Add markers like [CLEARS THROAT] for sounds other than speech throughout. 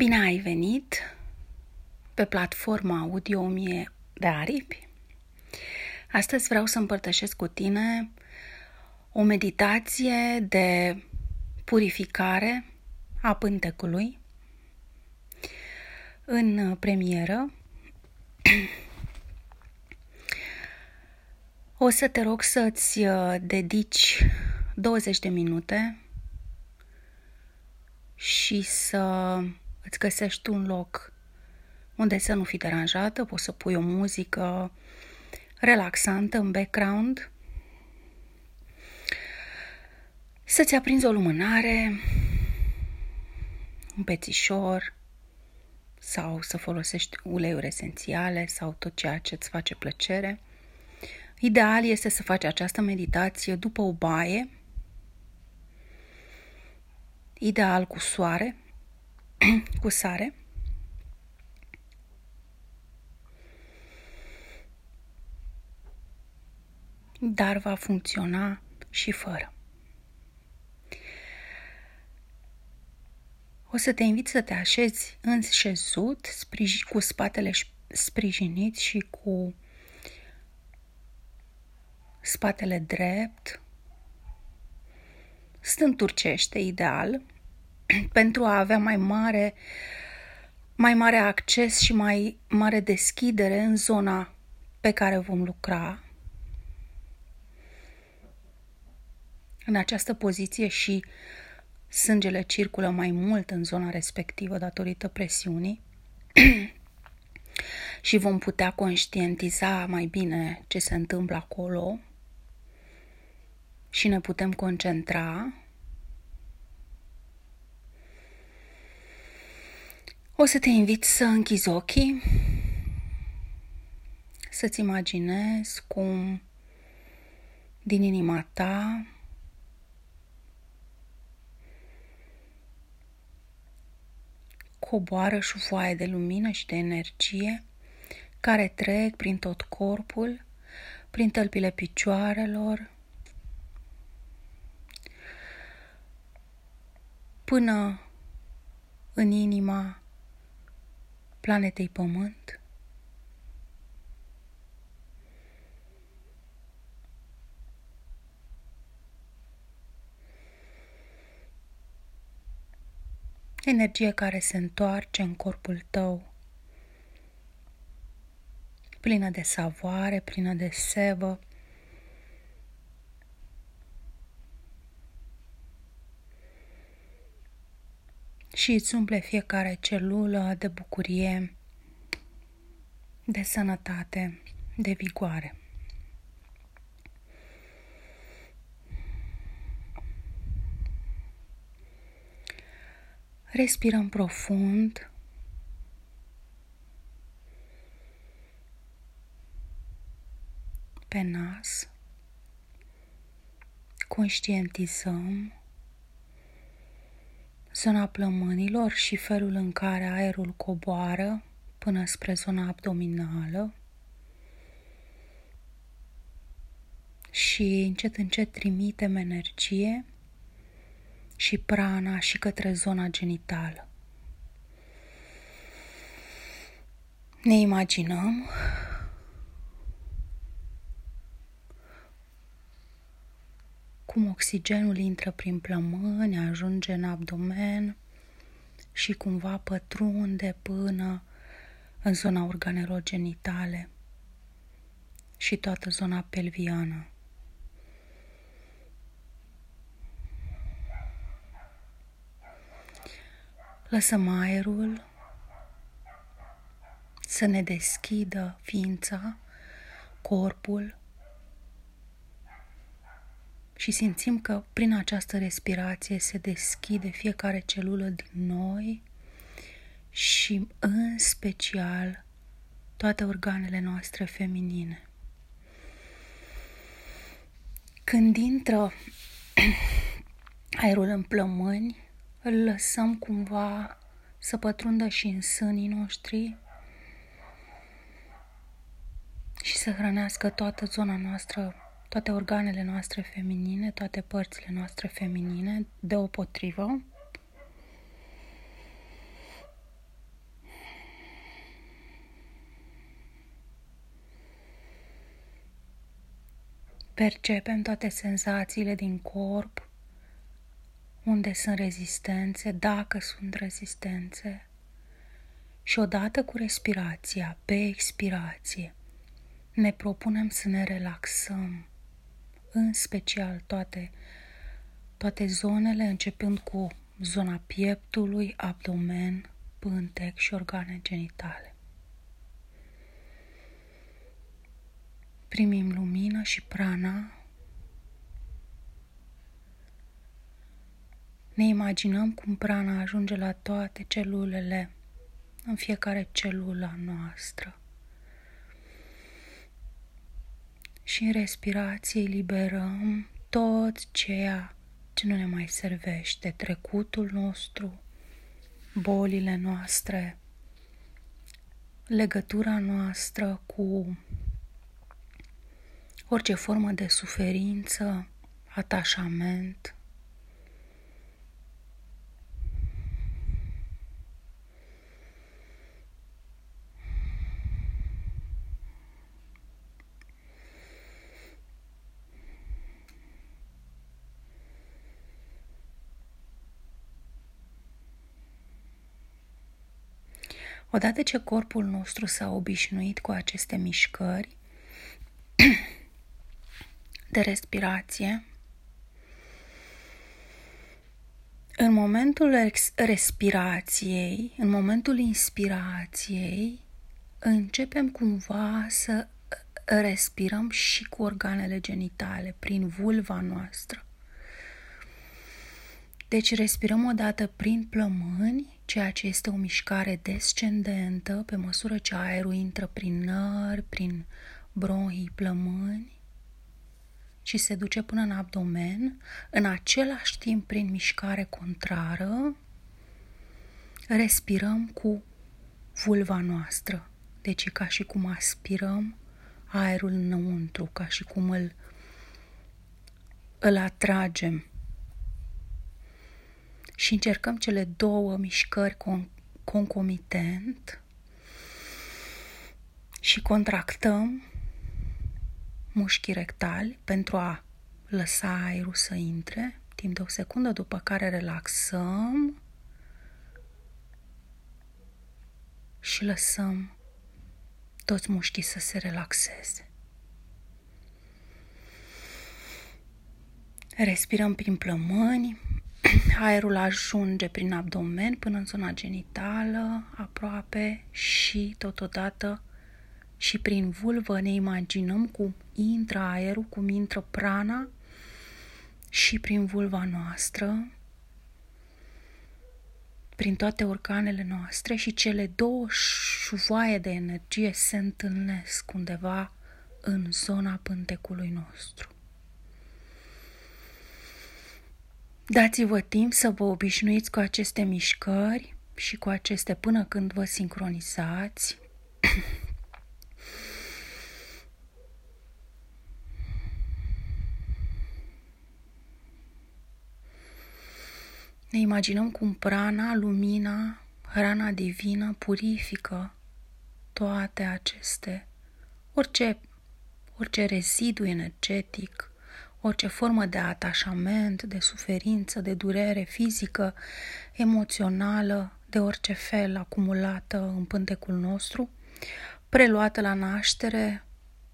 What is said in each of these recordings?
Bine ai venit pe platforma Audio 1000 de aripi. Astăzi vreau să împărtășesc cu tine o meditație de purificare a pântecului în premieră. [CLEARS THROAT] O să te rog să-ți dedici 20 de minute și să îți găsești un loc unde să nu fii deranjată, poți să pui o muzică relaxantă în background, să-ți aprinzi o lumânare, un pețișor sau să folosești uleiuri esențiale sau tot ceea ce îți face plăcere. Ideal este să faci această meditație după o baie, ideal cu soare, cu sare. Dar va funcționa și fără. O să te invit să te așezi în șezut, cu spatele sprijinit și cu spatele drept, stând turcește, ideal, [CLEARS THROAT] pentru a avea mai mare, mai mare acces și mai mare deschidere în zona pe care vom lucra. În această poziție și sângele circulă mai mult în zona respectivă datorită presiunii [CLEARS THROAT] și vom putea conștientiza mai bine ce se întâmplă acolo și ne putem concentra O să te invit să închizi ochii, să-ți imaginezi cum din inima ta coboară șufoaie de lumină și de energie care trec prin tot corpul, prin tălpile picioarelor, până în inima planetei Pământ? Energie care se întoarce în corpul tău, plină de savoare, plină de sevă, și îți umple fiecare celulă de bucurie, de sănătate, de vigoare. Respirăm profund. Pe nas. Conștientizăm zona plămânilor și felul în care aerul coboară până spre zona abdominală și încet încet trimitem energie și prana și către zona genitală. Ne imaginăm cum oxigenul intră prin plămâni, ajunge în abdomen și cumva pătrunde până în zona organelor genitale și toată zona pelviană. Lăsăm aerul să ne deschidă ființa, corpul și simțim că prin această respirație se deschide fiecare celulă din noi și în special toate organele noastre feminine. Când intră [CLEARS THROAT] aerul în plămâni, îl lăsăm cumva să pătrundă și în sânii noștri și să hrănească toată zona noastră toate organele noastre feminine, toate părțile noastre feminine, deopotrivă. Percepem toate senzațiile din corp, unde sunt rezistențe, dacă sunt rezistențe. Și odată cu respirația, pe expirație, ne propunem să ne relaxăm în special toate, toate zonele, începând cu zona pieptului, abdomen, pântec și organe genitale. Primim lumină și prana. Ne imaginăm cum prana ajunge la toate celulele, în fiecare celulă noastră. Și în respirație eliberăm tot ceea ce nu ne mai servește, trecutul nostru, bolile noastre, legătura noastră cu orice formă de suferință, atașament. Odată ce corpul nostru s-a obișnuit cu aceste mișcări, de respirație. În momentul respirației, în momentul inspirației, începem cumva să respirăm și cu organele genitale, prin vulva noastră. Deci respirăm odată prin plămâni, ceea ce este o mișcare descendentă pe măsură ce aerul intră prin nări, prin bronhii, plămâni și se duce până în abdomen, în același timp prin mișcare contrară, respirăm cu vulva noastră. Deci e ca și cum aspirăm aerul înăuntru, ca și cum îl, îl atragem. Și încercăm cele două mișcări con- concomitent și contractăm mușchii rectali pentru a lăsa aerul să intre timp de o secundă, după care relaxăm și lăsăm toți mușchii să se relaxeze. Respirăm prin plămâni, [CLEARS THROAT] aerul ajunge prin abdomen până în zona genitală, aproape și totodată și prin vulvă ne imaginăm cum intră aerul, cum intră prana și prin vulva noastră, prin toate organele noastre și cele două șuvoaie de energie se întâlnesc undeva în zona pântecului nostru. Dați-vă timp să vă obișnuiți cu aceste mișcări și cu aceste până când vă sincronizați. Ne imaginăm cum prana, lumina, hrana divină purifică toate aceste, orice, orice rezidu energetic, orice formă de atașament, de suferință, de durere fizică, emoțională, de orice fel acumulată în pântecul nostru, preluată la naștere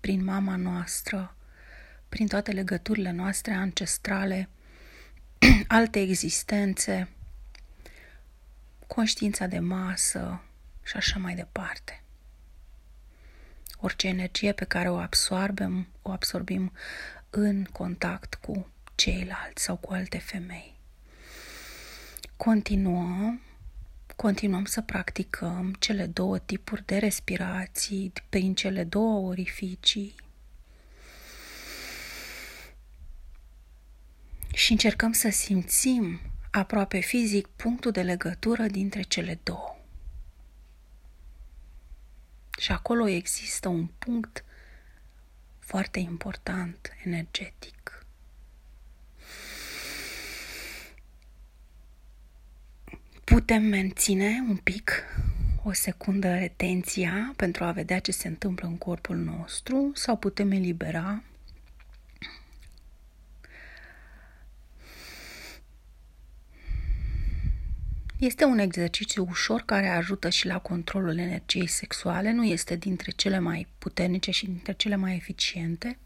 prin mama noastră, prin toate legăturile noastre ancestrale [CLEARS THROAT] alte existențe, conștiința de masă și așa mai departe. Orice energie pe care o absorbem, o absorbim în contact cu ceilalți sau cu alte femei. Continuăm, continuăm să practicăm cele două tipuri de respirații prin cele două orificii și încercăm să simțim aproape fizic punctul de legătură dintre cele două. Și acolo există un punct foarte important, energetic. Putem menține un pic o secundă retenția pentru a vedea ce se întâmplă în corpul nostru sau putem elibera Este un exercițiu ușor care ajută și la controlul energiei sexuale, nu este dintre cele mai puternice și dintre cele mai eficiente,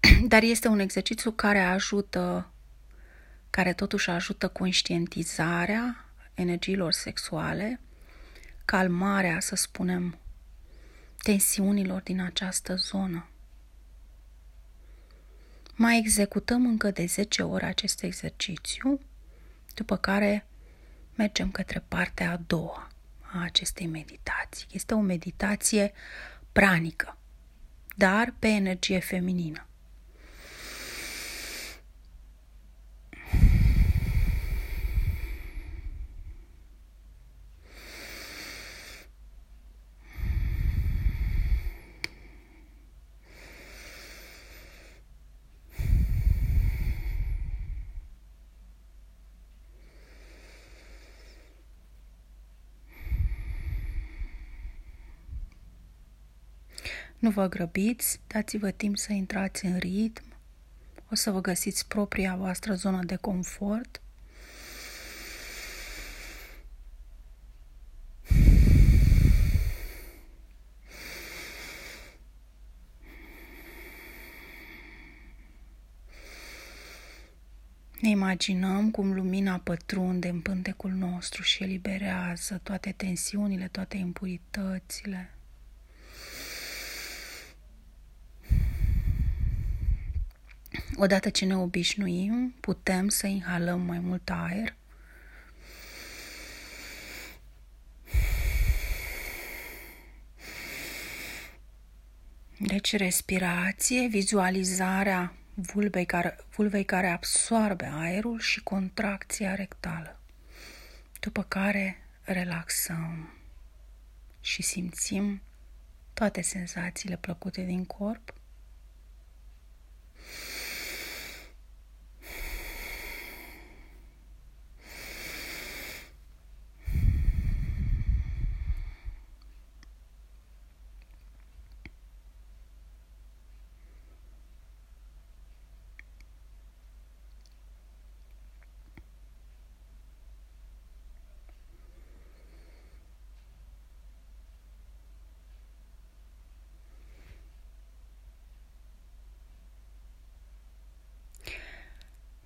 [CLEARS THROAT] dar este un exercițiu care ajută, care totuși ajută conștientizarea energiilor sexuale, calmarea, să spunem, tensiunilor din această zonă. Mai executăm încă de 10 ore acest exercițiu, după care mergem către partea a doua a acestei meditații. Este o meditație pranică, dar pe energie feminină. Nu vă grăbiți, dați-vă timp să intrați în ritm, o să vă găsiți propria voastră zonă de confort. Ne imaginăm cum lumina pătrunde în pântecul nostru și eliberează toate tensiunile, toate impuritățile. Odată ce ne obișnuim, putem să inhalăm mai mult aer. Deci respirație, vizualizarea vulvei care, vulvei care absorbe aerul și contracția rectală. După care relaxăm și simțim toate senzațiile plăcute din corp.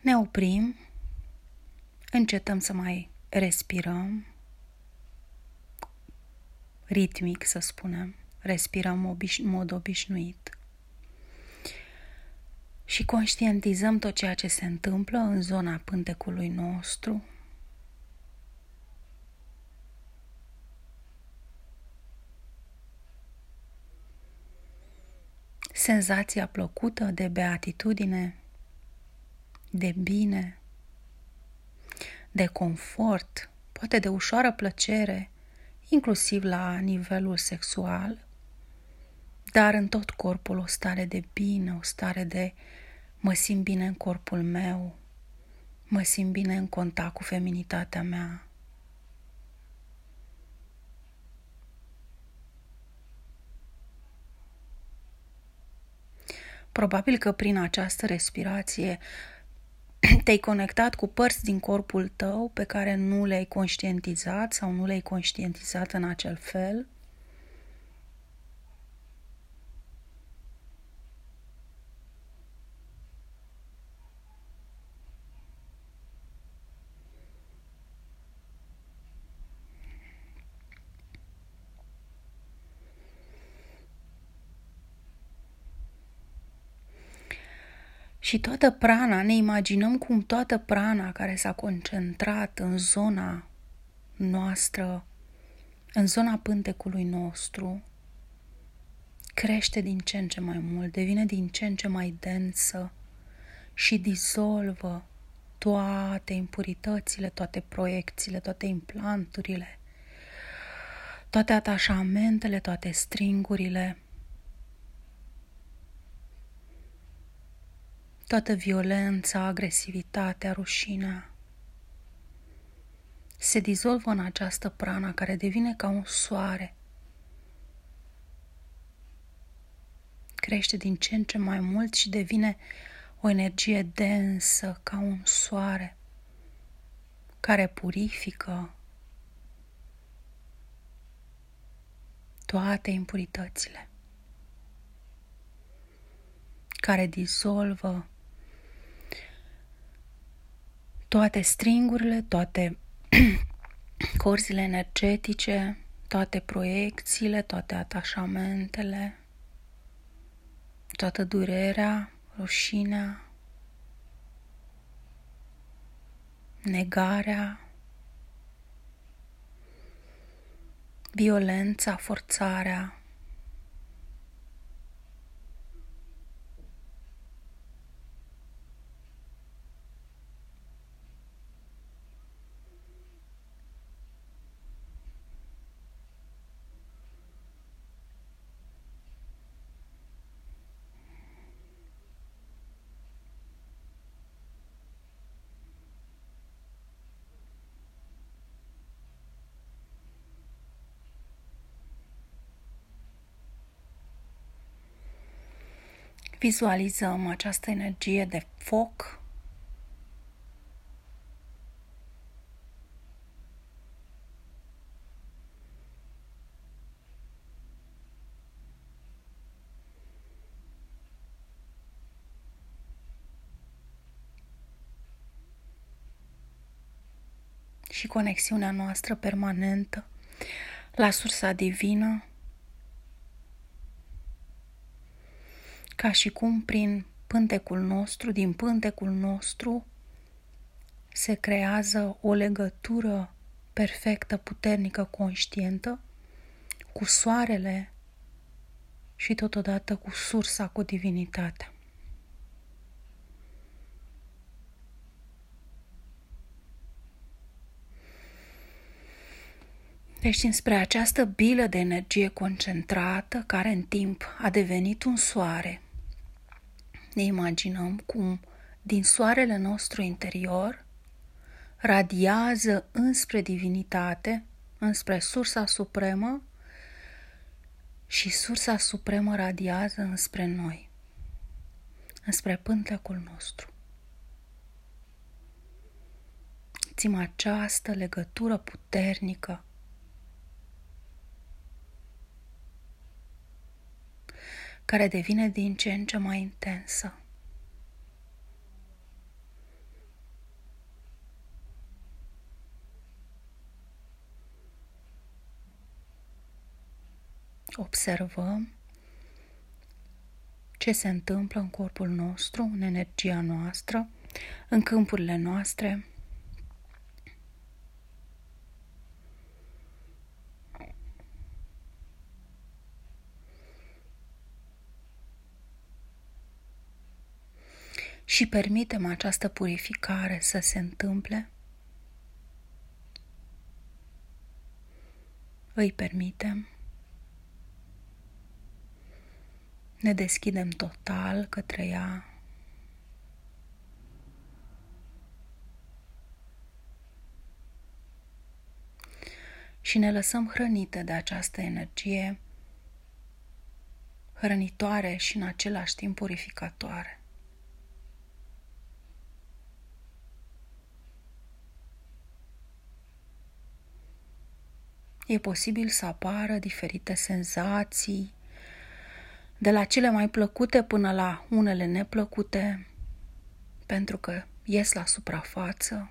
Ne oprim, încetăm să mai respirăm, ritmic să spunem, respirăm obiș- în mod obișnuit. Și conștientizăm tot ceea ce se întâmplă în zona pântecului nostru, senzația plăcută de beatitudine de bine, de confort, poate de ușoară plăcere, inclusiv la nivelul sexual, dar în tot corpul o stare de bine, o stare de mă simt bine în corpul meu, mă simt bine în contact cu feminitatea mea. Probabil că prin această respirație [CLEARS THROAT] te-ai conectat cu părți din corpul tău pe care nu le-ai conștientizat sau nu le-ai conștientizat în acel fel. Și toată prana, ne imaginăm cum toată prana care s-a concentrat în zona noastră, în zona pântecului nostru, crește din ce în ce mai mult, devine din ce în ce mai densă și dizolvă toate impuritățile, toate proiecțiile, toate implanturile, toate atașamentele, toate stringurile, toată violența, agresivitatea, rușinea se dizolvă în această prana care devine ca un soare. Crește din ce în ce mai mult și devine o energie densă ca un soare care purifică toate impuritățile, care dizolvă toate stringurile, toate [CLEARS THROAT] corzile energetice, toate proiecțiile, toate atașamentele, toată durerea, rușinea, negarea, violența, forțarea, Vizualizăm această energie de foc. Și conexiunea noastră permanentă la sursa divină ca și cum prin pântecul nostru, din pântecul nostru, se creează o legătură perfectă, puternică, conștientă cu soarele și totodată cu sursa, cu divinitatea. Deci înspre această bilă de energie concentrată, care în timp a devenit un soare, ne imaginăm cum din soarele nostru interior radiază înspre divinitate, înspre sursa supremă și sursa supremă radiază înspre noi, înspre pântecul nostru. Țim această legătură puternică care devine din ce în ce mai intensă. Observăm ce se întâmplă în corpul nostru, în energia noastră, în câmpurile noastre, și permitem această purificare să se întâmple, îi permitem, ne deschidem total către ea. Și ne lăsăm hrănite de această energie hrănitoare și în același timp purificatoare. E posibil să apară diferite senzații, de la cele mai plăcute până la unele neplăcute, pentru că ies la suprafață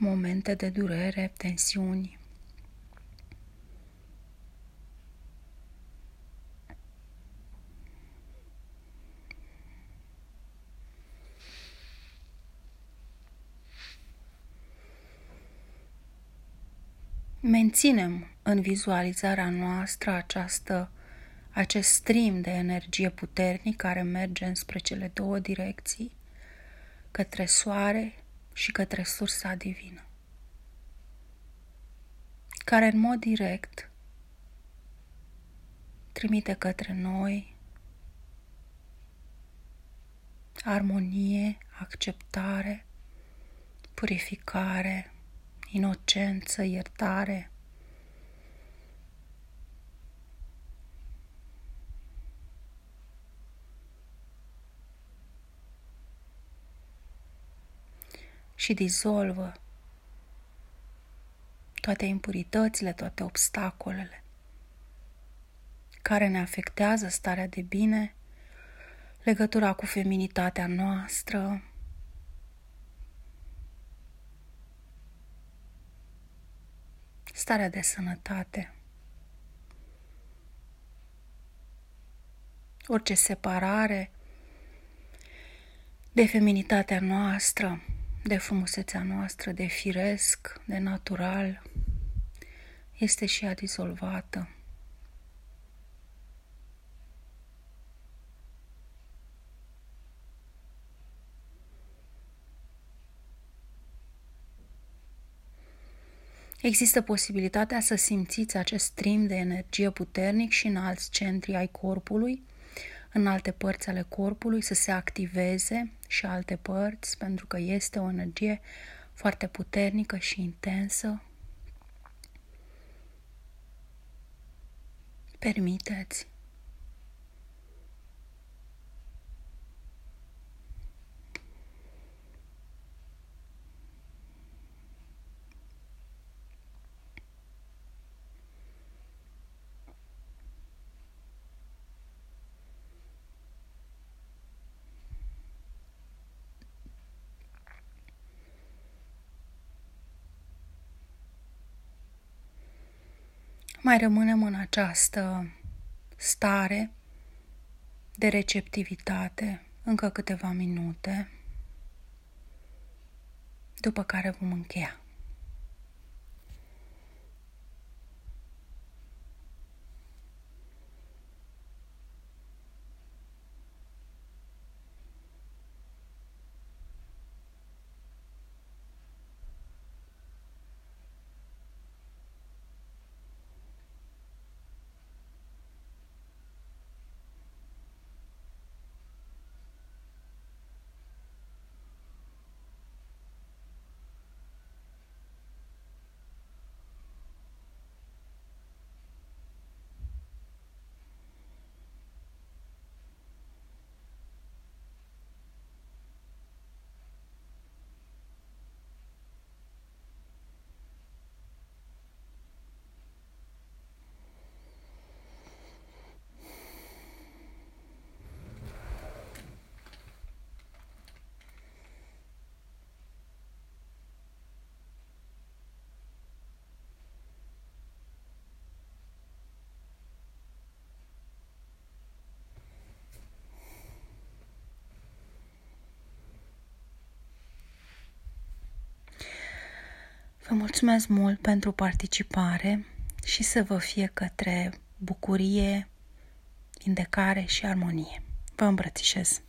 momente de durere, tensiuni. Menținem în vizualizarea noastră această, acest stream de energie puternic care merge înspre cele două direcții, către soare și către sursa divină, care în mod direct trimite către noi armonie, acceptare, purificare, inocență, iertare. și dizolvă toate impuritățile, toate obstacolele care ne afectează starea de bine, legătura cu feminitatea noastră, starea de sănătate. Orice separare de feminitatea noastră, de frumusețea noastră, de firesc, de natural, este și ea dizolvată. Există posibilitatea să simțiți acest stream de energie puternic și în alți centri ai corpului, în alte părți ale corpului, să se activeze și alte părți, pentru că este o energie foarte puternică și intensă. Permiteți mai rămânem în această stare de receptivitate încă câteva minute, după care vom încheia. Vă mulțumesc mult pentru participare și să vă fie către bucurie, vindecare și armonie. Vă îmbrățișez!